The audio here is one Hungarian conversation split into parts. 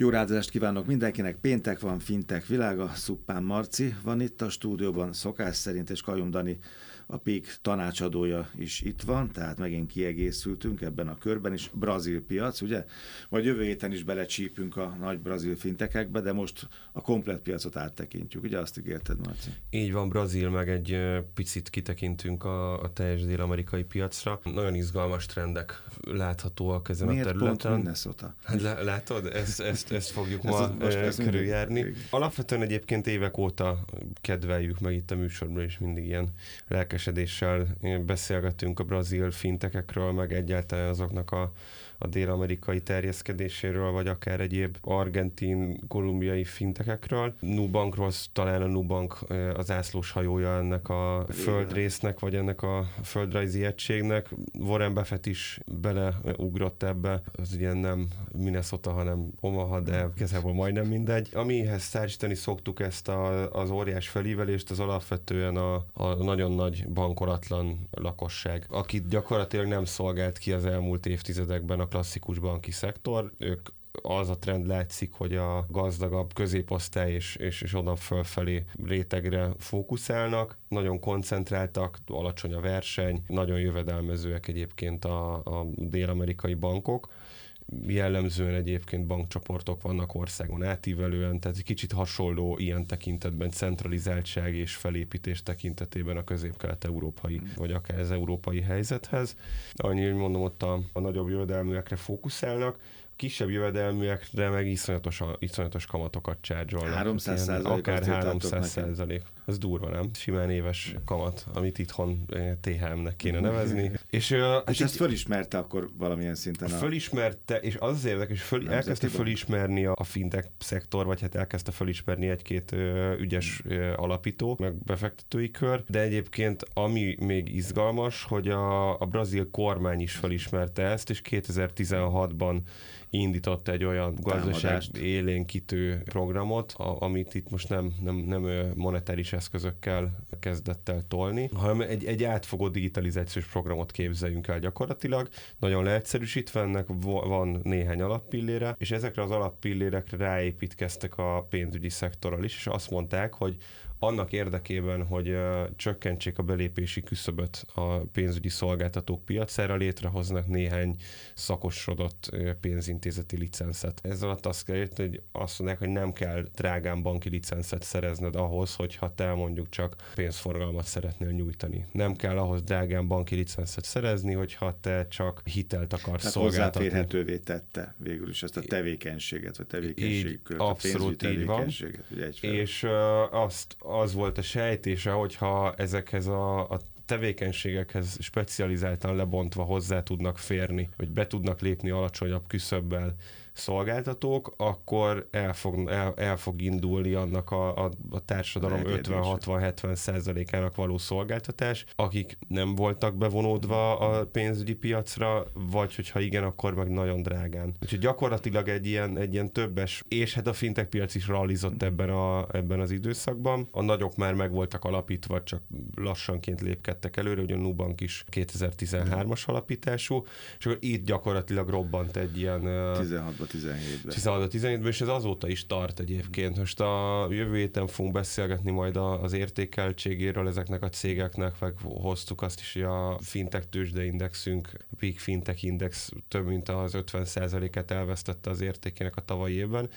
Jó ráadást kívánok mindenkinek, péntek van, fintek világa, Szuppán Marci van itt a stúdióban, szokás szerint, és Kajum Dani a PIK tanácsadója is itt van, tehát megint kiegészültünk ebben a körben is. Brazil piac, ugye? Vagy jövő héten is belecsípünk a nagy brazil fintekekbe, de most a komplet piacot áttekintjük. Ugye azt ígérted, Marci? Így van, Brazil, meg egy picit kitekintünk a, a teljes dél-amerikai piacra. Nagyon izgalmas trendek láthatóak ezen Miért a területen. pont Minnesota? Hát látod, ezt, ezt, ezt fogjuk ma ez, most ez körüljárni. Alapvetően egyébként évek óta kedveljük meg itt a műsorban, és mindig ilyen lelkes lelkesedéssel beszélgetünk a brazil fintekekről, meg egyáltalán azoknak a a dél-amerikai terjeszkedéséről, vagy akár egyéb argentin, kolumbiai fintekekről. Nubankról talán a Nubank az ászlós hajója ennek a földrésznek, vagy ennek a földrajzi egységnek. Warren Buffett is beleugrott ebbe, az ugye nem Minnesota, hanem Omaha, de kezelből majdnem mindegy. Amihez szárítani szoktuk ezt a, az óriás felívelést, az alapvetően a, a nagyon nagy bankolatlan lakosság, akit gyakorlatilag nem szolgált ki az elmúlt évtizedekben a klasszikus banki szektor, ők az a trend látszik, hogy a gazdagabb középosztály és, és, és onnan fölfelé rétegre fókuszálnak, nagyon koncentráltak, alacsony a verseny, nagyon jövedelmezőek egyébként a, a dél-amerikai bankok, jellemzően egyébként bankcsoportok vannak országon átívelően, tehát egy kicsit hasonló ilyen tekintetben centralizáltság és felépítés tekintetében a közép-kelet-európai, vagy akár az európai helyzethez. Annyi, hogy mondom, ott a, a nagyobb jövedelműekre fókuszálnak, kisebb jövedelműekre meg iszonyatos, iszonyatos kamatokat csárgyolnak. 300 százalék. Akár 300 százalék. Ez durva, nem? Simán éves kamat, amit itthon eh, THM-nek kéne nevezni. és, uh, és ezt fölismerte akkor valamilyen szinten? A... Fölismerte, és az az érdekes, föl, elkezdte fölismerni a, a fintech szektor, vagy hát elkezdte fölismerni egy-két uh, ügyes uh, alapító, meg befektetői kör, de egyébként ami még izgalmas, hogy a, a brazil kormány is fölismerte ezt, és 2016-ban indított egy olyan gazdaság élénkítő programot, a, amit itt most nem, nem, nem monetáris eszközökkel kezdett el tolni, hanem egy, egy átfogó digitalizációs programot képzeljünk el gyakorlatilag. Nagyon leegyszerűsítve ennek van néhány alappillére, és ezekre az alappillérekre ráépítkeztek a pénzügyi szektorral is, és azt mondták, hogy annak érdekében, hogy csökkentsék a belépési küszöböt a pénzügyi szolgáltatók piacára, létrehoznak néhány szakosodott pénzintézeti licenszet. Ez alatt azt kell érteni, hogy azt mondják, hogy nem kell drágán banki licenszet szerezned ahhoz, hogyha te mondjuk csak pénzforgalmat szeretnél nyújtani. Nem kell ahhoz drágán banki licenszet szerezni, hogyha te csak hitelt akarsz Tehát szolgáltatni. hozzáférhetővé tette végül is ezt a tevékenységet, vagy tevékenységkört, a abszolút így van. És uh, azt az volt a sejtése, hogyha ezekhez a, a tevékenységekhez specializáltan lebontva hozzá tudnak férni, hogy be tudnak lépni alacsonyabb küszöbbel szolgáltatók, akkor el fog, el, el fog indulni annak a, a, a társadalom 50-60-70 százalékának való szolgáltatás, akik nem voltak bevonódva a pénzügyi piacra, vagy hogyha igen, akkor meg nagyon drágán. Úgyhogy gyakorlatilag egy ilyen, egy ilyen többes, és hát a fintech piac is realizott ebben, a, ebben az időszakban. A nagyok már meg voltak alapítva, csak lassanként lépkedtek előre, hogy a Nubank is 2013-as alapítású, és akkor itt gyakorlatilag robbant egy ilyen 16 17-ben. 16 17-ben, és ez azóta is tart egyébként. Most a jövő héten fogunk beszélgetni majd az értékeltségéről ezeknek a cégeknek, meg hoztuk azt is, hogy a fintech tőzsdeindexünk, a Peak Fintech Index több mint az 50%-et elvesztette az értékének a tavalyi évben.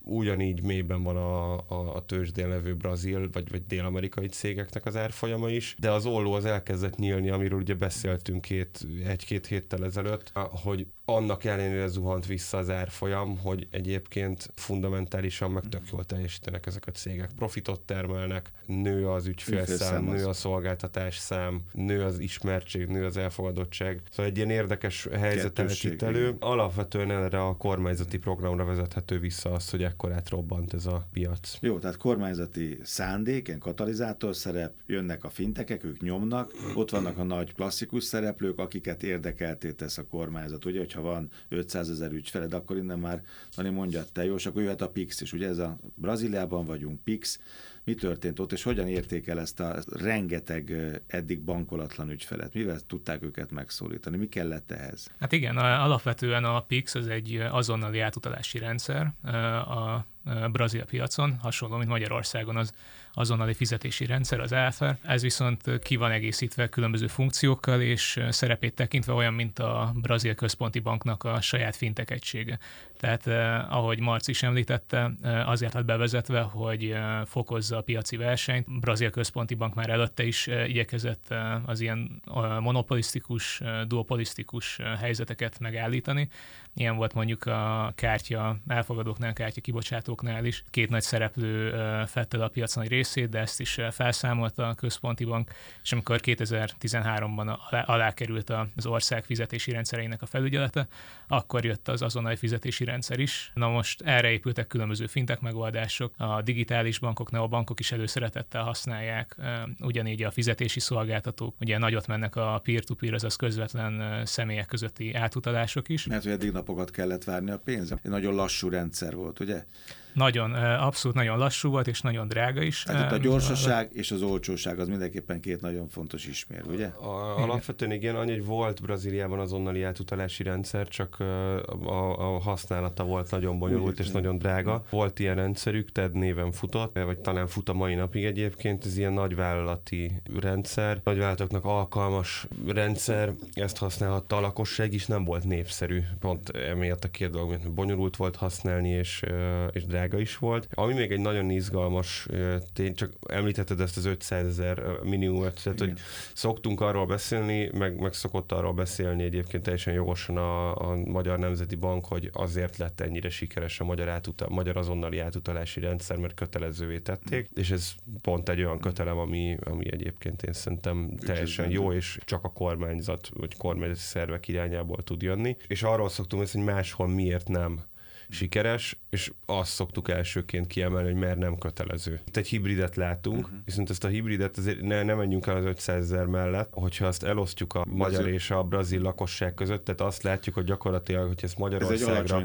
Ugyanígy mélyben van a, a, a tőzsdén levő brazil vagy, vagy dél-amerikai cégeknek az árfolyama is, de az olló az elkezdett nyílni, amiről ugye beszéltünk két, egy-két héttel ezelőtt, hogy annak ellenére zuhant vissza az árfolyam, hogy egyébként fundamentálisan meg tök jól teljesítenek ezek a cégek. Profitot termelnek, nő az ügyfélszám, nő a szolgáltatás szám, nő az ismertség, nő az elfogadottság. Szóval egy ilyen érdekes helyzet állt itt elő. Alapvetően erre a kormányzati programra vezethető vissza az, hogy ekkorát robbant ez a piac. Jó, tehát kormányzati szándék, katalizátor szerep, jönnek a fintekek, ők nyomnak, ott vannak a nagy klasszikus szereplők, akiket érdekelté tesz a kormányzat. Ugye, hogyha van 500 ezer ügyfeled, akkor innen már Dani mondja te, jó, és akkor jöhet a PIX is, ugye ez a Brazíliában vagyunk, PIX, mi történt ott, és hogyan értékel ezt a rengeteg eddig bankolatlan ügyfelet? Mivel tudták őket megszólítani? Mi kellett ehhez? Hát igen, alapvetően a PIX az egy azonnali átutalási rendszer a brazil piacon, hasonló, mint Magyarországon az azonnali fizetési rendszer, az ELFR. Ez viszont ki van egészítve különböző funkciókkal, és szerepét tekintve olyan, mint a Brazil Központi Banknak a saját fintek egysége. Tehát eh, ahogy Marci is említette, eh, azért lett bevezetve, hogy eh, fokozza a piaci versenyt. Brazil Központi Bank már előtte is eh, igyekezett eh, az ilyen eh, monopolisztikus, eh, duopolisztikus eh, helyzeteket megállítani. Ilyen volt mondjuk a kártya elfogadóknál, kártya kibocsátóknál is. Két nagy szereplő eh, fette a piac nagy részét, de ezt is eh, felszámolta a központi bank, és amikor 2013-ban alá, alá került az ország fizetési rendszereinek a felügyelete, akkor jött az azonnali fizetési rendszer is. Na most erre épültek különböző fintek megoldások, a digitális bankok, neobankok is előszeretettel használják, ugyanígy a fizetési szolgáltatók, ugye nagyot mennek a peer-to-peer, azaz közvetlen személyek közötti átutalások is. Mert hogy eddig napokat kellett várni a pénzre. Egy nagyon lassú rendszer volt, ugye? Nagyon, abszolút nagyon lassú volt, és nagyon drága is. Tehát itt a gyorsaság és az olcsóság az mindenképpen két nagyon fontos ismér, ugye? A, alapvetően igen, annyi, hogy volt Brazíliában azonnali átutalási rendszer, csak a, a használata volt nagyon bonyolult Úgy, és nagyon drága. Volt ilyen rendszerük, TED néven futott, vagy talán fut a mai napig egyébként, ez ilyen nagyvállalati rendszer, nagyvállalatoknak alkalmas rendszer, ezt használhatta a lakosság is, nem volt népszerű, pont emiatt a két dolog, mert bonyolult volt használni, és, és drága drága is volt. Ami még egy nagyon izgalmas tény, csak említetted ezt az 500 ezer minimumot, tehát hogy szoktunk arról beszélni, meg, meg szokott arról beszélni egyébként teljesen jogosan a, a Magyar Nemzeti Bank, hogy azért lett ennyire sikeres a magyar, átuta, magyar azonnali átutalási rendszer, mert kötelezővé tették, és ez pont egy olyan kötelem, ami, ami egyébként én szerintem teljesen jó, és csak a kormányzat vagy kormányzati szervek irányából tud jönni. És arról szoktunk beszélni, hogy máshol miért nem sikeres, és azt szoktuk elsőként kiemelni, hogy mert nem kötelező. Itt egy hibridet látunk, uh-huh. viszont ezt a hibridet azért ne, ne menjünk el az 500 ezer mellett, hogyha azt elosztjuk a magyar és a brazil lakosság között, tehát azt látjuk, hogy gyakorlatilag, hogy ezt Magyarországra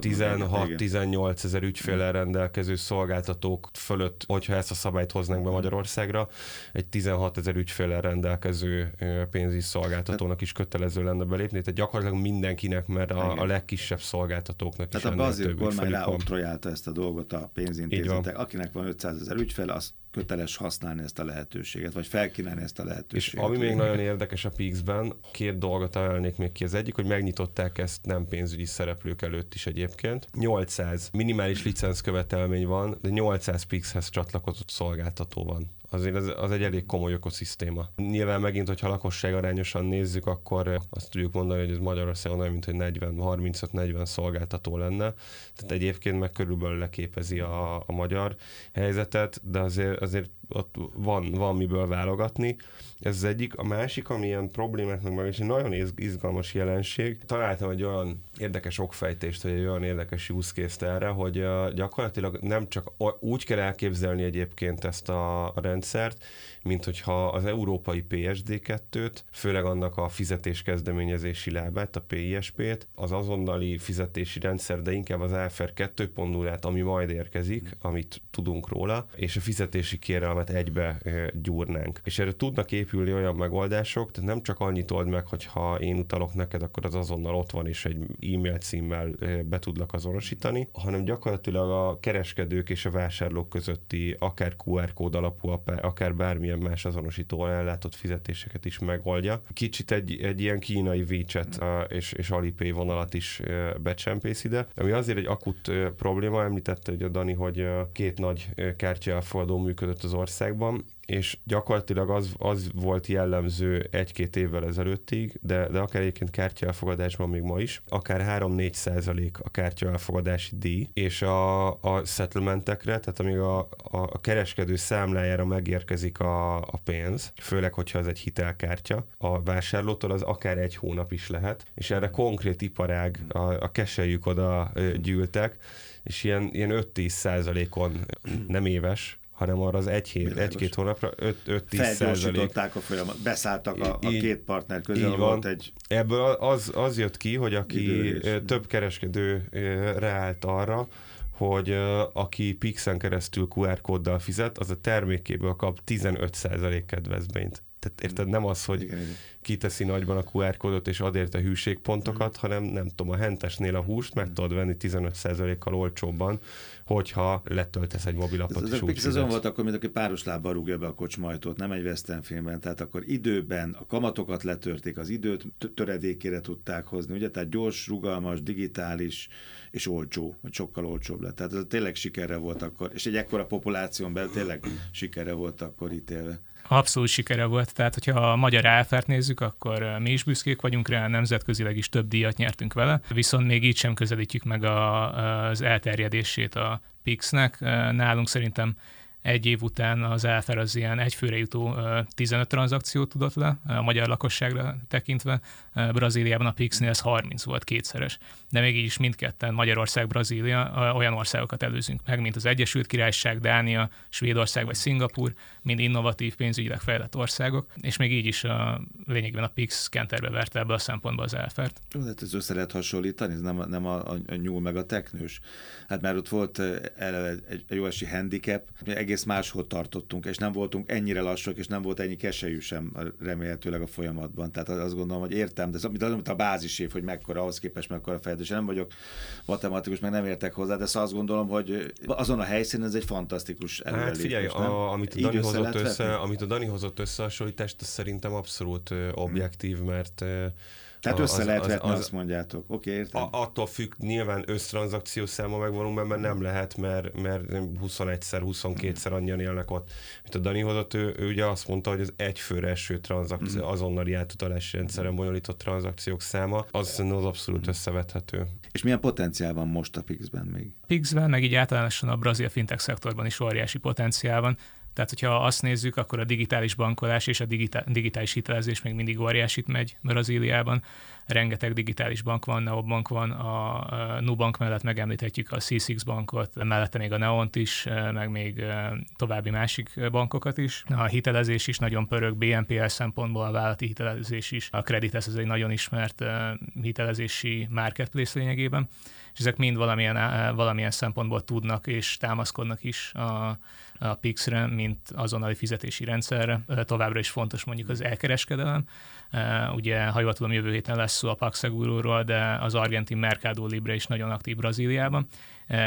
16-18 ezer ügyféllel rendelkező szolgáltatók fölött, hogyha ezt a szabályt hoznánk be Magyarországra, egy 16 ezer ügyféllel rendelkező pénzügyi szolgáltatónak is kötelező lenne belépni, tehát gyakorlatilag mindenkinek, mert a, a legkisebb szolgáltatóknak tehát is a brazil kormány ráoktrojálta ezt a dolgot a pénzintézetek. Akinek van 500 ezer ügyfele, az köteles használni ezt a lehetőséget, vagy felkínálni ezt a lehetőséget. És ami még nagyon érdekes a Pix-ben, két dolgot emelnék még ki. Az egyik, hogy megnyitották ezt nem pénzügyi szereplők előtt is egyébként. 800 minimális licenc követelmény van, de 800 Pix-hez csatlakozott szolgáltató van azért az, az egy elég komoly ökoszisztéma. Nyilván megint, hogyha lakosság arányosan nézzük, akkor azt tudjuk mondani, hogy ez Magyarországon olyan, mint hogy 40, 35-40 szolgáltató lenne. Tehát egyébként meg körülbelül leképezi a, a magyar helyzetet, de azért, azért ott van, van miből válogatni. Ez az egyik. A másik, ami ilyen problémák meg, meg és egy nagyon izgalmas jelenség. Találtam egy olyan érdekes okfejtést, vagy egy olyan érdekes use case erre, hogy gyakorlatilag nem csak úgy kell elképzelni egyébként ezt a, rendszert, mint hogyha az európai PSD2-t, főleg annak a fizetés kezdeményezési lábát, a PISP-t, az azonnali fizetési rendszer, de inkább az AFR 2.0-át, ami majd érkezik, amit tudunk róla, és a fizetési kérelmet egybe gyúrnánk. És erre tudnak épülni olyan megoldások, tehát nem csak annyit old meg, hogy ha én utalok neked, akkor az azonnal ott van, és egy e-mail címmel be tudlak azonosítani, hanem gyakorlatilag a kereskedők és a vásárlók közötti akár QR kód alapú, akár bármi bármilyen más azonosítóval ellátott fizetéseket is megoldja. Kicsit egy, egy ilyen kínai WeChat és, és Alipay vonalat is becsempész ide, ami azért egy akut probléma, említette a Dani, hogy két nagy kártyaelfogadó működött az országban, és gyakorlatilag az, az volt jellemző egy-két évvel ezelőttig, de, de akár egyébként kártyaelfogadásban még ma is, akár 3-4 százalék a kártyaelfogadási díj, és a, a settlementekre, tehát amíg a, a, a kereskedő számlájára megérkezik a, a pénz, főleg, hogyha ez egy hitelkártya, a vásárlótól az akár egy hónap is lehet, és erre konkrét iparág, a, a keselyük oda gyűltek, és ilyen, ilyen 5-10 százalékon nem éves, hanem arra az egy hét, egy-két hónapra 5-10 százalék. a folyamat, beszálltak a, a két partner közé, így volt egy... Ebből az, az jött ki, hogy aki idős. több kereskedő reált arra, hogy aki Pixen keresztül QR kóddal fizet, az a termékéből kap 15% kedvezményt. Tehát érted, nem az, hogy igen, igen. kiteszi nagyban a QR kódot és ad érte hűségpontokat, mm. hanem nem tudom, a hentesnél a húst meg mm. tudod venni 15%-kal olcsóbban, hogyha letöltesz egy mobilapot ez, és úgy azon volt akkor, mint aki páros lábbal rúgja be a kocsmajtót, nem egy western filmben, tehát akkor időben a kamatokat letörték, az időt töredékére tudták hozni, ugye, tehát gyors, rugalmas, digitális, és olcsó, vagy sokkal olcsóbb lett. Tehát ez tényleg sikerre volt akkor, és egy ekkora populáción belül tényleg sikerre volt akkor ítélve abszolút sikere volt. Tehát, hogyha a magyar áfert nézzük, akkor mi is büszkék vagyunk rá, nemzetközileg is több díjat nyertünk vele, viszont még így sem közelítjük meg a, az elterjedését a Pixnek. Nálunk szerintem egy év után az Elfer az ilyen egyfőre jutó 15 tranzakciót tudott le, a magyar lakosságra tekintve. Brazíliában a Pixnél ez 30 volt kétszeres. De még így is mindketten Magyarország, Brazília olyan országokat előzünk meg, mint az Egyesült Királyság, Dánia, Svédország vagy Szingapur, mind innovatív, pénzügyileg fejlett országok, és még így is a lényegben a Pix kenterbe verte ebbe a szempontból az elfert. Jó, hát ez össze lehet hasonlítani, ez nem, nem a, a, a nyúl meg a teknős. Hát már ott volt eleve egy, egy jó esi handicap, egész máshol tartottunk, és nem voltunk ennyire lassok, és nem volt ennyi keselyű sem remélhetőleg a folyamatban. Tehát azt gondolom, hogy értem, de ez amit a bázisév, hogy mekkora, ahhoz képest mekkora fejlődés. Nem vagyok matematikus, meg nem értek hozzá, de azt gondolom, hogy azon a helyszínen ez egy fantasztikus előrelépés. Hát figyelj, a, amit, a Dani hozott össze, amit a Dani hozott összehasonlítást, az szerintem abszolút objektív, mert tehát össze az, lehet vetni, az, az, azt mondjátok. Oké, okay, értem. A, attól függ, nyilván össztranszakció száma meg mert nem lehet, mert, mert 21-szer, 22-szer annyian élnek ott. Mint a Dani hozott, ő, ő ugye azt mondta, hogy az egyfőre eső tranzakció, mm. azonnali átutalási rendszeren bonyolított tranzakciók száma, az szerintem az abszolút összevethető. És milyen potenciál van most a Pixben még? Pixben, meg így általánosan a brazil fintech szektorban is óriási potenciál van. Tehát, hogyha azt nézzük, akkor a digitális bankolás és a digitális hitelezés még mindig óriásit megy Brazíliában. Rengeteg digitális bank van, Neobank van, a Nubank mellett megemlíthetjük a C6 bankot, mellette még a Neont is, meg még további másik bankokat is. A hitelezés is nagyon pörög, BNPL szempontból a vállalati hitelezés is. A Creditas ez egy nagyon ismert hitelezési marketplace lényegében és ezek mind valamilyen, valamilyen szempontból tudnak és támaszkodnak is a, a Pixre, mint azonnali fizetési rendszerre. Továbbra is fontos mondjuk az elkereskedelem. Ugye, ha jól tudom, jövő héten lesz szó a Paxeguro-ról, de az argentin Mercado Libre is nagyon aktív Brazíliában,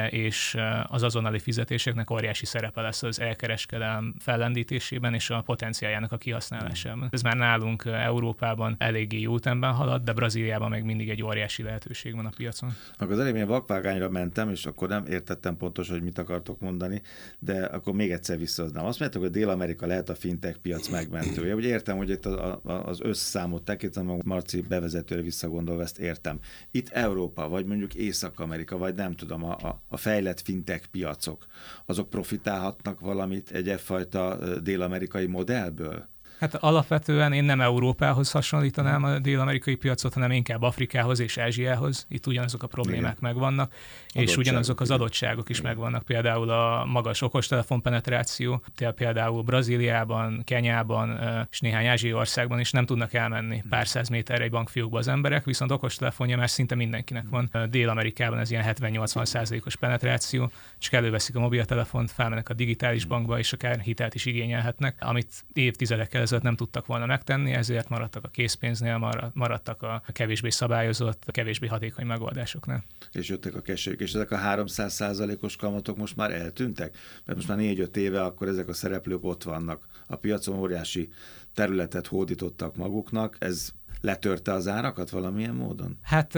és e, az azonnali fizetéseknek óriási szerepe lesz az elkereskedelem fellendítésében és a potenciáljának a kihasználásában. Ez már nálunk Európában eléggé jó útemben halad, de Brazíliában még mindig egy óriási lehetőség van a piacon. Akkor az elég milyen vakvágányra mentem, és akkor nem értettem pontosan, hogy mit akartok mondani, de akkor még egyszer visszahoznám. Azt mondjátok, hogy Dél-Amerika lehet a fintech piac megmentője. Ugye értem, hogy itt az összszámot tekintem, Marci bevezetőre visszagondolva ezt értem. Itt Európa, vagy mondjuk Észak-Amerika, vagy nem tudom, a, a, fejlett fintech piacok, azok profitálhatnak valamit egy fajta dél-amerikai modellből? Hát alapvetően én nem Európához hasonlítanám a dél-amerikai piacot, hanem inkább Afrikához és Ázsiához. Itt ugyanazok a problémák Igen. megvannak, és ugyanazok az adottságok is Igen. megvannak. Például a magas okostelefon penetráció, például Brazíliában, Kenyában és néhány ázsiai országban is nem tudnak elmenni pár száz méterre egy bankfiókba az emberek, viszont okostelefonja már szinte mindenkinek van. Dél-Amerikában ez ilyen 70-80 százalékos penetráció, és előveszik a mobiltelefont, felmennek a digitális bankba, és akár hitelt is igényelhetnek, amit évtizedekkel ezelőtt nem tudtak volna megtenni, ezért maradtak a készpénznél, maradtak a kevésbé szabályozott, kevésbé hatékony megoldásoknál. És jöttek a kesők, és ezek a 300 os kamatok most már eltűntek? Mert most már 4-5 éve akkor ezek a szereplők ott vannak. A piacon óriási területet hódítottak maguknak, ez letörte az árakat valamilyen módon? Hát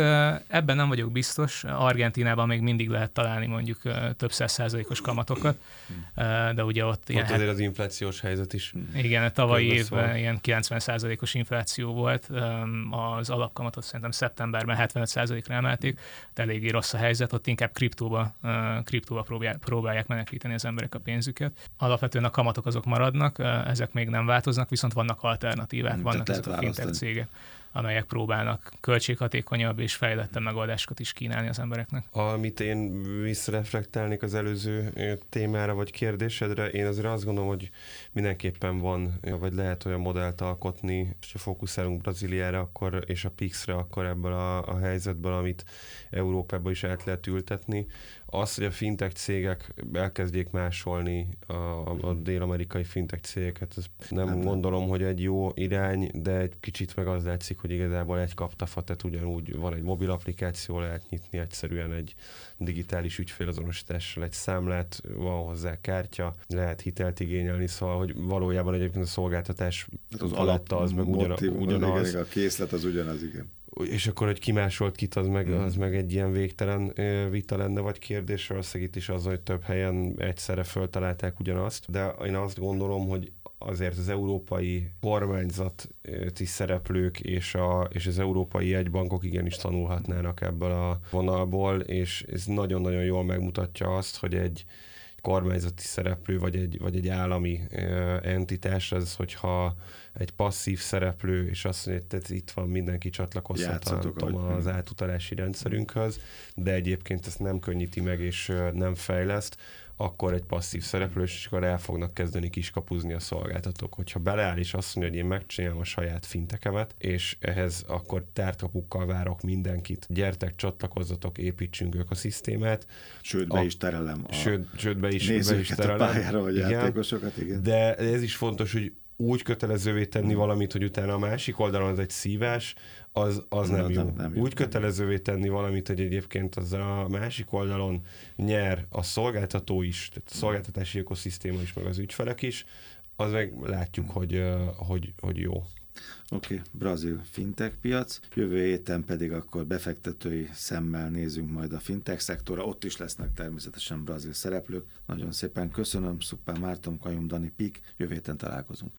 ebben nem vagyok biztos. Argentinában még mindig lehet találni mondjuk több száz százalékos kamatokat, de ugye ott... Ilyen, azért az inflációs helyzet is. Igen, a tavalyi évben ilyen 90 százalékos infláció volt, az alapkamatot szerintem szeptemberben 75 százalékra emelték, de eléggé rossz a helyzet, ott inkább kriptóba, kriptóba próbálják, próbálják menekíteni az emberek a pénzüket. Alapvetően a kamatok azok maradnak, ezek még nem változnak, viszont vannak alternatívák, vannak ezek a fintech cégek amelyek próbálnak költséghatékonyabb és fejlettebb megoldásokat is kínálni az embereknek. Amit én visszareflektálnék az előző témára vagy kérdésedre, én azért azt gondolom, hogy mindenképpen van, vagy lehet olyan modellt alkotni, és ha fókuszálunk Brazíliára akkor, és a Pixre, akkor ebből a, a helyzetből, amit Európába is át lehet ültetni, az, hogy a fintech cégek elkezdjék másolni a, a dél-amerikai fintech cégeket, ez nem, nem gondolom, hogy egy jó irány, de egy kicsit meg az látszik, hogy igazából egy kaptafa, tehát ugyanúgy van egy mobil applikáció, lehet nyitni egyszerűen egy digitális ügyfélazonosítással egy számlát, van hozzá kártya, lehet hitelt igényelni, szóval, hogy valójában egyébként a szolgáltatás hát az alatt az meg ugyanaz. ugyanaz. Igen, a készlet az ugyanaz, igen és akkor, hogy kimásolt kit, az meg, az meg egy ilyen végtelen vita lenne, vagy kérdés, valószínűleg itt is az, hogy több helyen egyszerre föltalálták ugyanazt, de én azt gondolom, hogy azért az európai kormányzati szereplők és, a, és az európai jegybankok igenis tanulhatnának ebből a vonalból, és ez nagyon-nagyon jól megmutatja azt, hogy egy kormányzati szereplő, vagy egy, vagy egy állami entitás, az, hogyha egy passzív szereplő, és azt mondja, hogy itt van, mindenki csatlakozhat az átutalási rendszerünkhöz, de egyébként ezt nem könnyíti meg, és nem fejleszt, akkor egy passzív szereplő, és akkor el fognak kezdeni kiskapuzni a szolgáltatók. Hogyha beleáll és azt mondja, hogy én megcsinálom a saját fintekemet, és ehhez akkor tártkapukkal várok mindenkit, gyertek, csatlakozzatok, építsünk ökoszisztémát. Sőt, be is terelem. A sőt, sőt, be is, be is terelem. a pályára, vagy igen, játékosokat, igen. De ez is fontos, hogy úgy kötelezővé tenni valamit, hogy utána a másik oldalon az egy szívás, az, az nem, nem, jó. Nem, nem jó. Úgy kötelezővé tenni valamit, hogy egyébként az a másik oldalon nyer a szolgáltató is, tehát a szolgáltatási ökoszisztéma is, meg az ügyfelek is, az meg látjuk, hogy, hogy, hogy jó. Oké, okay, brazil fintech piac. Jövő héten pedig akkor befektetői szemmel nézünk majd a fintech szektorra. Ott is lesznek természetesen brazil szereplők. Nagyon szépen köszönöm, Szuppán Márton, Kajum, Dani Pik. Jövő héten találkozunk.